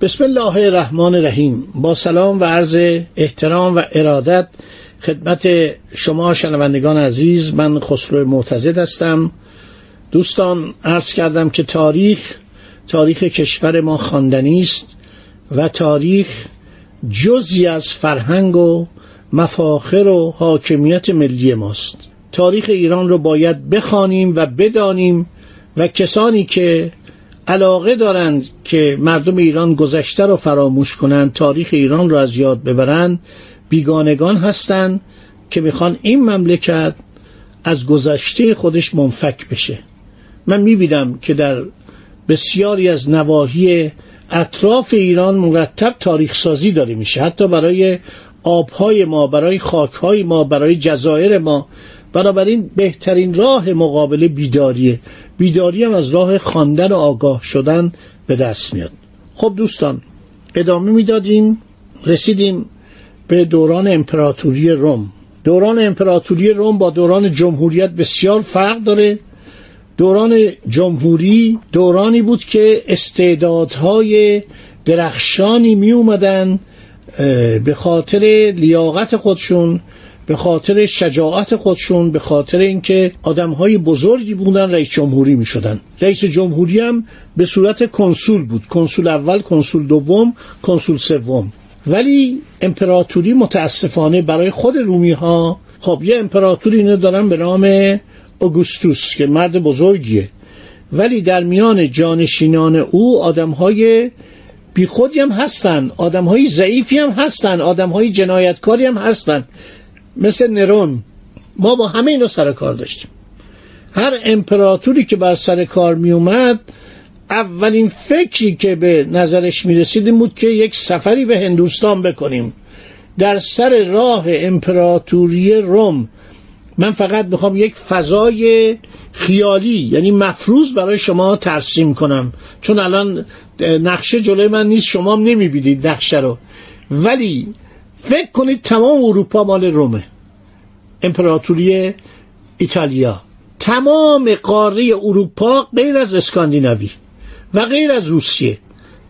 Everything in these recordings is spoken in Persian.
بسم الله الرحمن الرحیم. با سلام و عرض احترام و ارادت خدمت شما شنوندگان عزیز من خسرو معتزد هستم. دوستان عرض کردم که تاریخ تاریخ کشور ما خواندنی است و تاریخ جزی از فرهنگ و مفاخر و حاکمیت ملی ماست. تاریخ ایران رو باید بخوانیم و بدانیم و کسانی که علاقه دارند که مردم ایران گذشته رو فراموش کنند تاریخ ایران رو از یاد ببرند. بیگانگان هستند که می‌خوان این مملکت از گذشته خودش منفک بشه. من می‌بینم که در بسیاری از نواحی اطراف ایران مرتب تاریخ سازی داره میشه. حتی برای آبهای ما برای خاکهای ما برای جزایر ما. بنابراین بهترین راه مقابله بیداریه. بیداری هم از راه خواندن و آگاه شدن به دست میاد. خب دوستان ادامه می‌دادیم رسیدیم به دوران امپراتوری روم. دوران امپراتوری روم با دوران جمهوریت بسیار فرق داره. دوران جمهوری دورانی بود که استعدادهای درخشانی می اومدن به خاطر لیاقت خودشون به خاطر شجاعت خودشون به خاطر اینکه آدمهای بزرگی بودن رئیس جمهوری می شدن رئیس جمهوری هم به صورت کنسول بود. کنسول اول کنسول دوم کنسول سوم. ولی امپراتوری متاسفانه برای خود رومی ها خب یه امپراتوری اینو دارن به نام اوگوستوس که مرد بزرگیه. ولی در میان جانشینان او آدم های بیخودی هم هستن آدم های ضعیفی هم هستن آدم های جنایتکاری هم هستن. مثل نرون. ما با همه اینا سر کار داشتیم. هر امپراتوری که بر سر کار می اومد اولین فکری که به نظرش می رسید این بود که یک سفری به هندوستان بکنیم. در سر راه امپراتوری روم من فقط می‌خوام یک فضای خیالی یعنی مفروض برای شما ترسیم کنم. چون الان نقشه جلوی من نیست شما هم نمی‌بینید نقشه رو. ولی فکر کنید تمام اروپا مال رومه. امپراتوری ایتالیا. تمام قاره اروپا غیر از اسکاندیناوی و غیر از روسیه.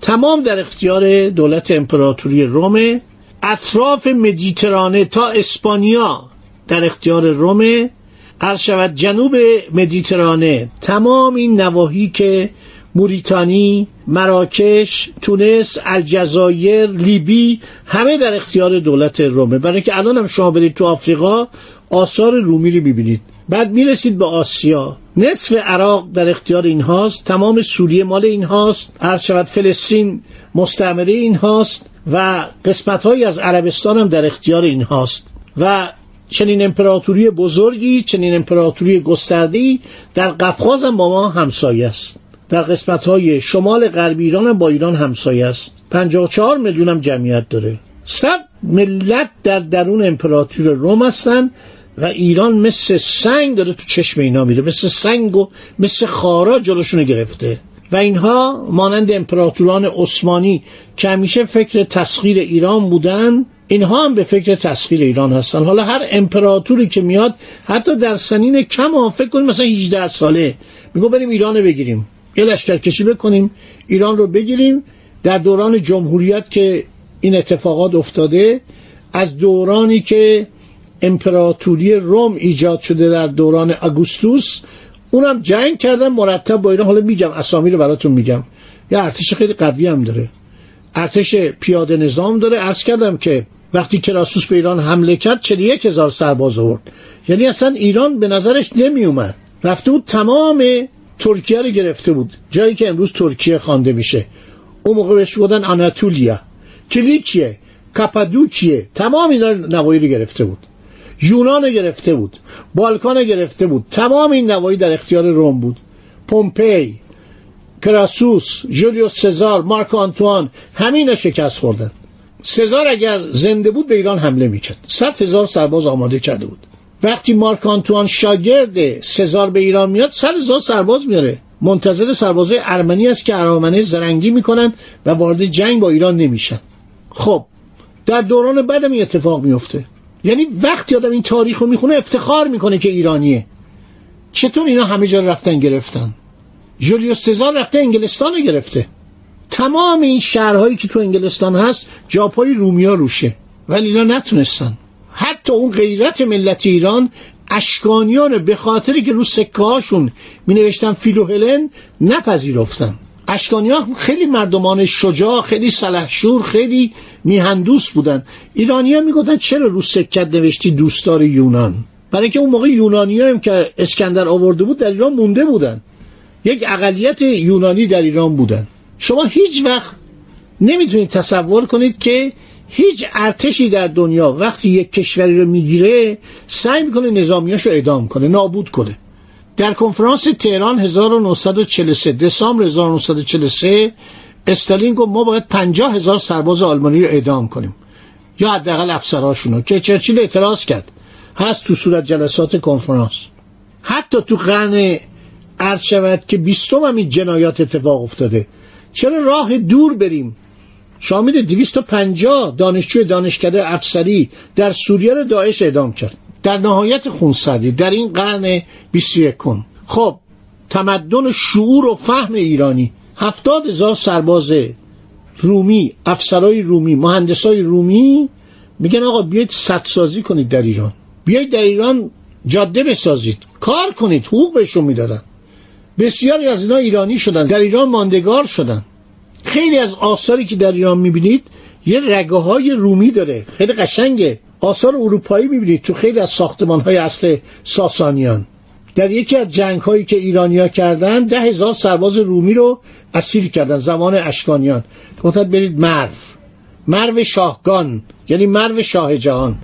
تمام در اختیار دولت امپراتوری رومه. اطراف مدیترانه تا اسپانیا در اختیار رومه. عرض شود جنوب مدیترانه. تمام این نواحی که موریتانی مراکش تونس الجزایر لیبی همه در اختیار دولت رومه. برای که الان هم شما برید تو آفریقا آثار رومی رو می‌بینید. بعد می‌رسید به آسیا. نصف عراق در اختیار این هاست تمام سوریه مال این هاست عرض شود فلسطین مستعمره این هاست و قسمت های از عربستان هم در اختیار این هاست و چنین امپراتوری بزرگی چنین امپراتوری گستردی در قفقاز هم با ما همسایه است. در قسمت های شمال غربی ایران هم با ایران همسایه است. 54 میلیون هم جمعیت داره. صد ملت در درون امپراتوری روم هستن و ایران مثل سنگ داره تو چشم اینا میره. مثل سنگ و مثل خارا جلوشونو گرفته. و اینها مانند امپراتوران عثمانی که همیشه فکر تسخیر ایران بودن اینها هم به فکر تسخیر ایران هستن. حالا هر امپراتوری که میاد حتی در سنین کم ها فکر کنیم مثلا 18 ساله. میگو بریم ایران رو بگیریم. یه لشکرکشی بکنیم ایران رو بگیریم. در دوران جمهوریت که این اتفاقات افتاده از دورانی که امپراتوری روم ایجاد شده در دوران اگوستوس اونم جنگ کردن مرتب با ایران. حالا میگم اسامی رو براتون میگم. یه ارتش خیلی قوی هم داره. ارتش پیاده نظام داره. عرض کردم که وقتی کراسوس به ایران حمله کرد 41 هزار سرباز آورد. یعنی اصلا ایران به نظرش نمی اومد رفته بود تمام ترکیه رو گرفته بود. جایی که امروز ترکیه خوانده میشه. اون موقع بهش بودن آناتولیا. کلیچیه کاپادوکیه تمام اینا نوایی رو گرفته بود. یونان گرفته بود. بالکان گرفته بود. تمام این نوایی در اختیار روم بود. پومپی کراسوس جولیوس سزار مارک آنتوان همین شکست خوردن. سزار اگر زنده بود به ایران حمله می‌کرد. صد هزار سرباز آماده کرده بود. وقتی مارک آنتوان شاگرد سزار به ایران میاد صد هزار سرباز میاره. منتظر سربازای ارمنی است که ارامنه زرنگی می‌کنن و وارد جنگ با ایران نمیشن. خب در دوران بعدم این اتفاق میفته یعنی وقتی آدم این تاریخ رو می‌خونه افتخار می‌کنه که ایرانیه. چطور اینا همه جا رفتن گرفتن؟ جولیوس سزار رفته انگلستان گرفته. تمام این شهرهایی که تو انگلستان هست جاپای رومیا روشه. ولی اینا نتونستن. حتی اون غیرت ملت ایران اشکانیان به خاطری که رو سکه می نوشتن فیلوهلن نپذیرفتن. اشکانیان خیلی مردمان شجاع خیلی سلحشور خیلی میهندوس بودن. ایرانیان می‌گفتن چرا رو سکت نوشتی دوستدار یونان؟ برای اینکه اون موقع یونانی هم که اسکندر آورده بود در ایران مونده بودن. یک اقلیت یونانی در ایران بودن. شما هیچ وقت نمی‌تونید تصور کنید که هیچ ارتشی در دنیا وقتی یک کشوری رو می‌گیره سعی می‌کنه نظامیاش رو اعدام کنه نابود کنه. در کنفرانس تهران 1943 دسامبر 1943 استالین گفت ما باید پنجاه هزار سرباز آلمانی رو اعدام کنیم. یا حداقل افسرهاشون که چرچیل اعتراض کرد. هست تو صورت جلسات کنفرانس. حتی تو قرن عرض شود که بیستم هم این جنایات اتفاق افتاده. چرا راه دور بریم؟ شامل 250 دانشجوی دانشکده افسری در سوریه رو داعش اعدام کرد. در نهایت خونسردی در این قرن 21 خب تمدن شعور و فهم ایرانی. هفتاد هزار سرباز رومی افسرای رومی مهندسای رومی میگن آقا بیایید سازی کنید در ایران. بیایید در ایران جاده بسازید. کار کنید حقوق بهشون می‌دادن. بسیاری از اینا ایرانی شدن در ایران ماندگار شدن. خیلی از آثاری که در ایران می‌بینید یه رگه های رومی داره. خیلی قشنگه. آثار اروپایی می‌بینید تو خیلی از ساختمان های اصل ساسانیان. در یکی از جنگ هایی که ایرانیا کردن ده هزار سرباز رومی رو اسیر کردن زمان اشکانیان. گفتند برید مرو. مرو شاهگان یعنی مرو شاه جهان.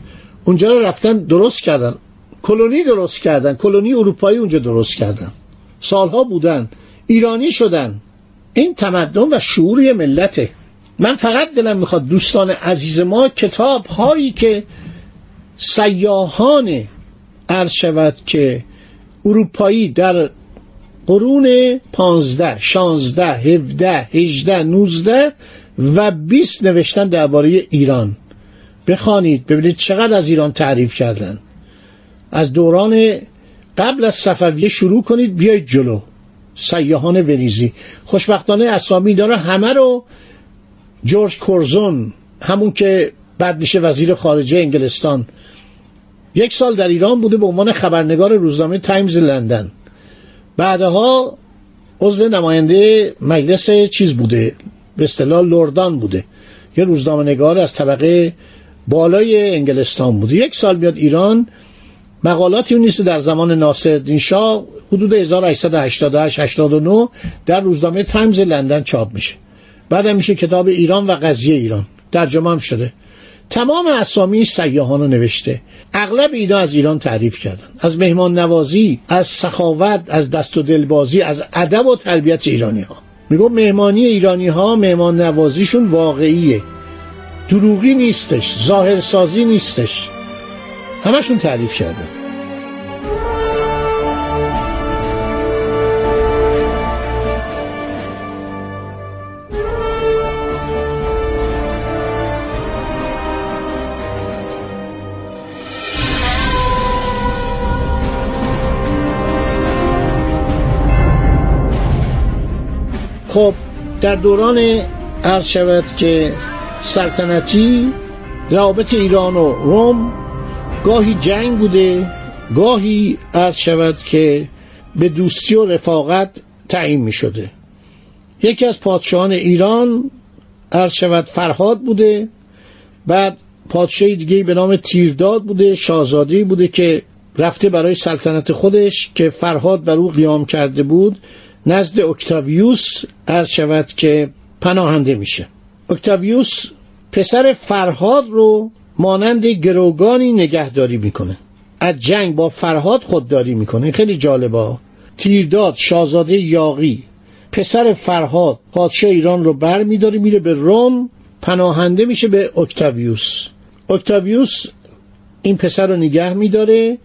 اونجا رو رفتن درست کردن. کلونی درست کردن. کلونی اروپایی اونجا درست کردن. سالها بودن. ایرانی شدن. این تمدن و شعور ملته. من فقط دلم می‌خواد دوستان عزیز ما کتاب هایی که سیاهان عرض شود که اروپایی در قرون پانزده شانزده هفده هجده نوزده و بیست نوشتن درباره ایران. بخوانید ببینید چقدر از ایران تعریف کردن. از دوران قبل از صفویه شروع کنید بیاید جلو. سیاهان ونیزی خوشبختانه اسامی داره همه رو. جورج کورزون همون که بعد میشه وزیر خارجه انگلستان. یک سال در ایران بوده به عنوان خبرنگار روزنامه تایمز لندن. بعدها عضو نماینده مجلس چیز بوده به اصطلاح لردان بوده. یه روزنامه نگار از طبقه بالای انگلستان بوده. یک سال میاد ایران مقالاتی می‌نویسه در زمان ناصرالدین شاه حدود 1888 89 در روزنامه تایمز لندن چاپ میشه. بعدم میشه کتاب ایران و قضیه ایران. ترجمه هم شده. تمام اسامی سیاهان رو نوشته. اغلب اینا از ایران تعریف کردن. از مهمان نوازی از سخاوت از دست و دلبازی از ادب و تربیت ایرانی ها میگو مهمانی ایرانی ها مهمان نوازیشون واقعیه. دروغی نیستش ظاهرسازی نیستش. همشون تعریف کردن. خب در دوران عرض شود که سلطنتی روابط ایران و روم گاهی جنگ بوده گاهی عرض شود که به دوستی و رفاقت تعیین می شده یکی از پادشاهان ایران عرض شود فرهاد بوده بعد پادشاهی دیگه به نام تیرداد بوده شاهزاده بوده که رفته برای سلطنت خودش که فرهاد بر او قیام کرده بود. نزد اکتاویوس عرض شود که پناهنده میشه. اکتاویوس پسر فرهاد رو مانند گروگانی نگهداری می‌کنه. از جنگ با فرهاد خودداری می‌کنه. خیلی جالبه. تیرداد شاهزاده یاقی پسر فرهاد پادشاه ایران رو بر میداره میره به روم پناهنده میشه به اکتاویوس. اکتاویوس این پسر رو نگه میداره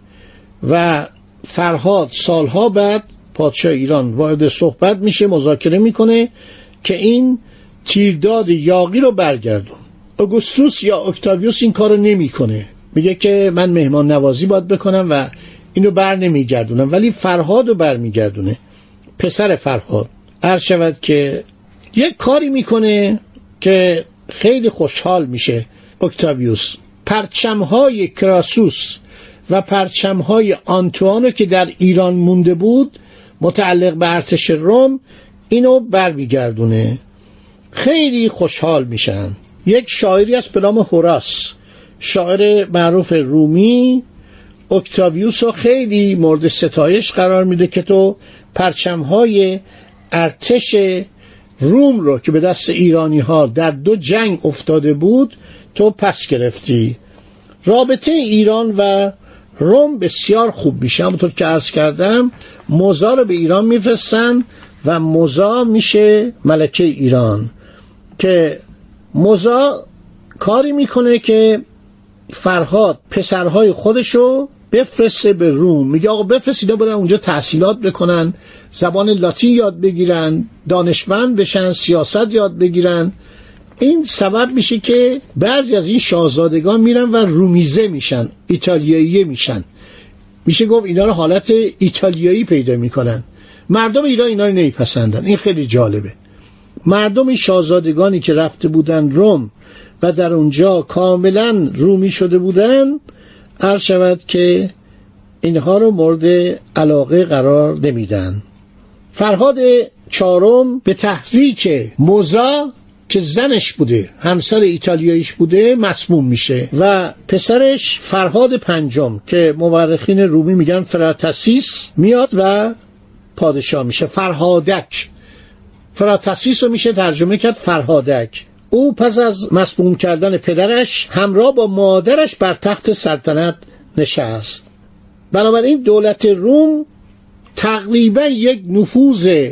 و فرهاد سالها بعد پادشاه ایران وارد صحبت میشه مذاکره می‌کنه که این تیرداد یاقی رو برگردون. اوگوستوس یا اکتاویوس این کارو نمی‌کنه. میگه که من مهمان نوازی باید بکنم و اینو بر نمیگردونم. ولی فرهاد رو برمیگردونه پسر فرهاد. عرض شود که یک کاری می‌کنه که خیلی خوشحال میشه اکتاویوس. پرچمهای کراسوس و پرچمهای آنتوانو که در ایران مونده بود متعلق به ارتش روم اینو برمیگردونه خیلی خوشحال میشن. یک شاعری از به نام هوراس. شاعر معروف رومی اکتاویوس رو خیلی مورد ستایش قرار میده که تو پرچمهای ارتش روم رو که به دست ایرانی ها در دو جنگ افتاده بود تو پس گرفتی. رابطه ایران و روم بسیار خوب میشه. همونطور که عرض کردم موزا رو به ایران میفرستن و موزا میشه ملکه ایران که موزا کاری می‌کنه که فرهاد پسرهای خودشو بفرسته به روم. میگه آقا بفرست برن اونجا تحصیلات بکنن زبان لاتین یاد بگیرن دانشمند بشن سیاست یاد بگیرن. این سبب میشه که بعضی از این شاهزادگان میرن و رومیزه میشن ایتالیایی میشن. میشه گفت اینا رو حالت ایتالیایی پیدا می‌کنن. مردم ایران اینا رو نمیپسندن. این خیلی جالبه. مردم شاهزادگانی که رفته بودن روم و در اونجا کاملا رومی شده بودن عرض شود که اینها رو مورد علاقه قرار نمیدن. فرهاد چهارم به تحریک موزا که زنش بوده همسر ایتالیاییش بوده مسموم میشه و پسرش فرهاد پنجم که مورخین رومی میگن فراتسیس میاد و پادشاه میشه. فرهادک. فراتسیس رو میشه ترجمه کرد فرهادک. او پس از مسموم کردن پدرش همراه با مادرش بر تخت سلطنت نشست. بنابراین دولت روم تقریبا یک نفوذ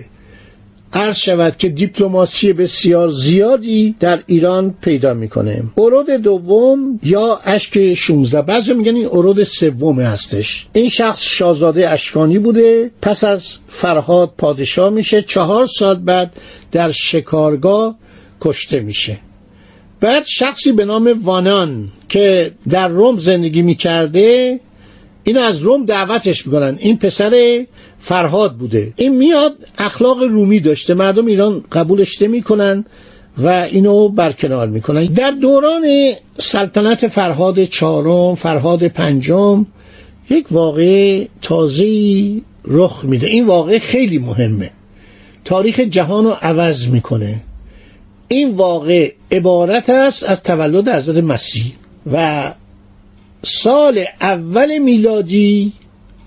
عرض شود که دیپلماسی بسیار زیادی در ایران پیدا می‌کنه. ارود دوم یا اشک 16 بعضی میگن این ارود سوم هستش. این شخص شاهزاده اشکانی بوده. پس از فرهاد پادشاه میشه. چهار سال بعد در شکارگاه کشته میشه. بعد شخصی به نام وانان که در روم زندگی می‌کرده این از روم دعوتش می‌کنن. این پسر فرهاد بوده. این میاد اخلاق رومی داشته. مردم ایران قبولش نمی‌کنن و اینو برکنار می‌کنن. در دوران سلطنت فرهاد چهارم فرهاد پنجم یک واقع تازه رخ میده. این واقع خیلی مهمه. تاریخ جهان رو عوض می‌کنه. این واقع عبارت است از تولد حضرت مسیح و سال اول میلادی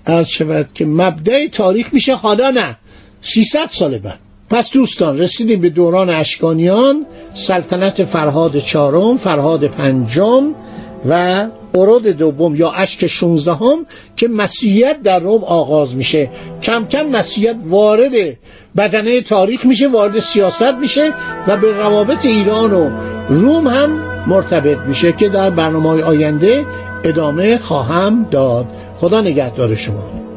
عرض شود که مبدع تاریخ میشه حالا نه 300 سال بعد. پس دوستان رسیدیم به دوران اشکانیان سلطنت فرهاد چهارم فرهاد پنجم و ارود دوم یا اشک 16 هم که مسیحیت در روم آغاز میشه. کم کم مسیحیت وارد بدنه تاریخ میشه وارد سیاست میشه و به روابط ایران و روم هم مرتبط میشه که در برنامه آینده ادامه خواهم داد. خدا نگهدار شما.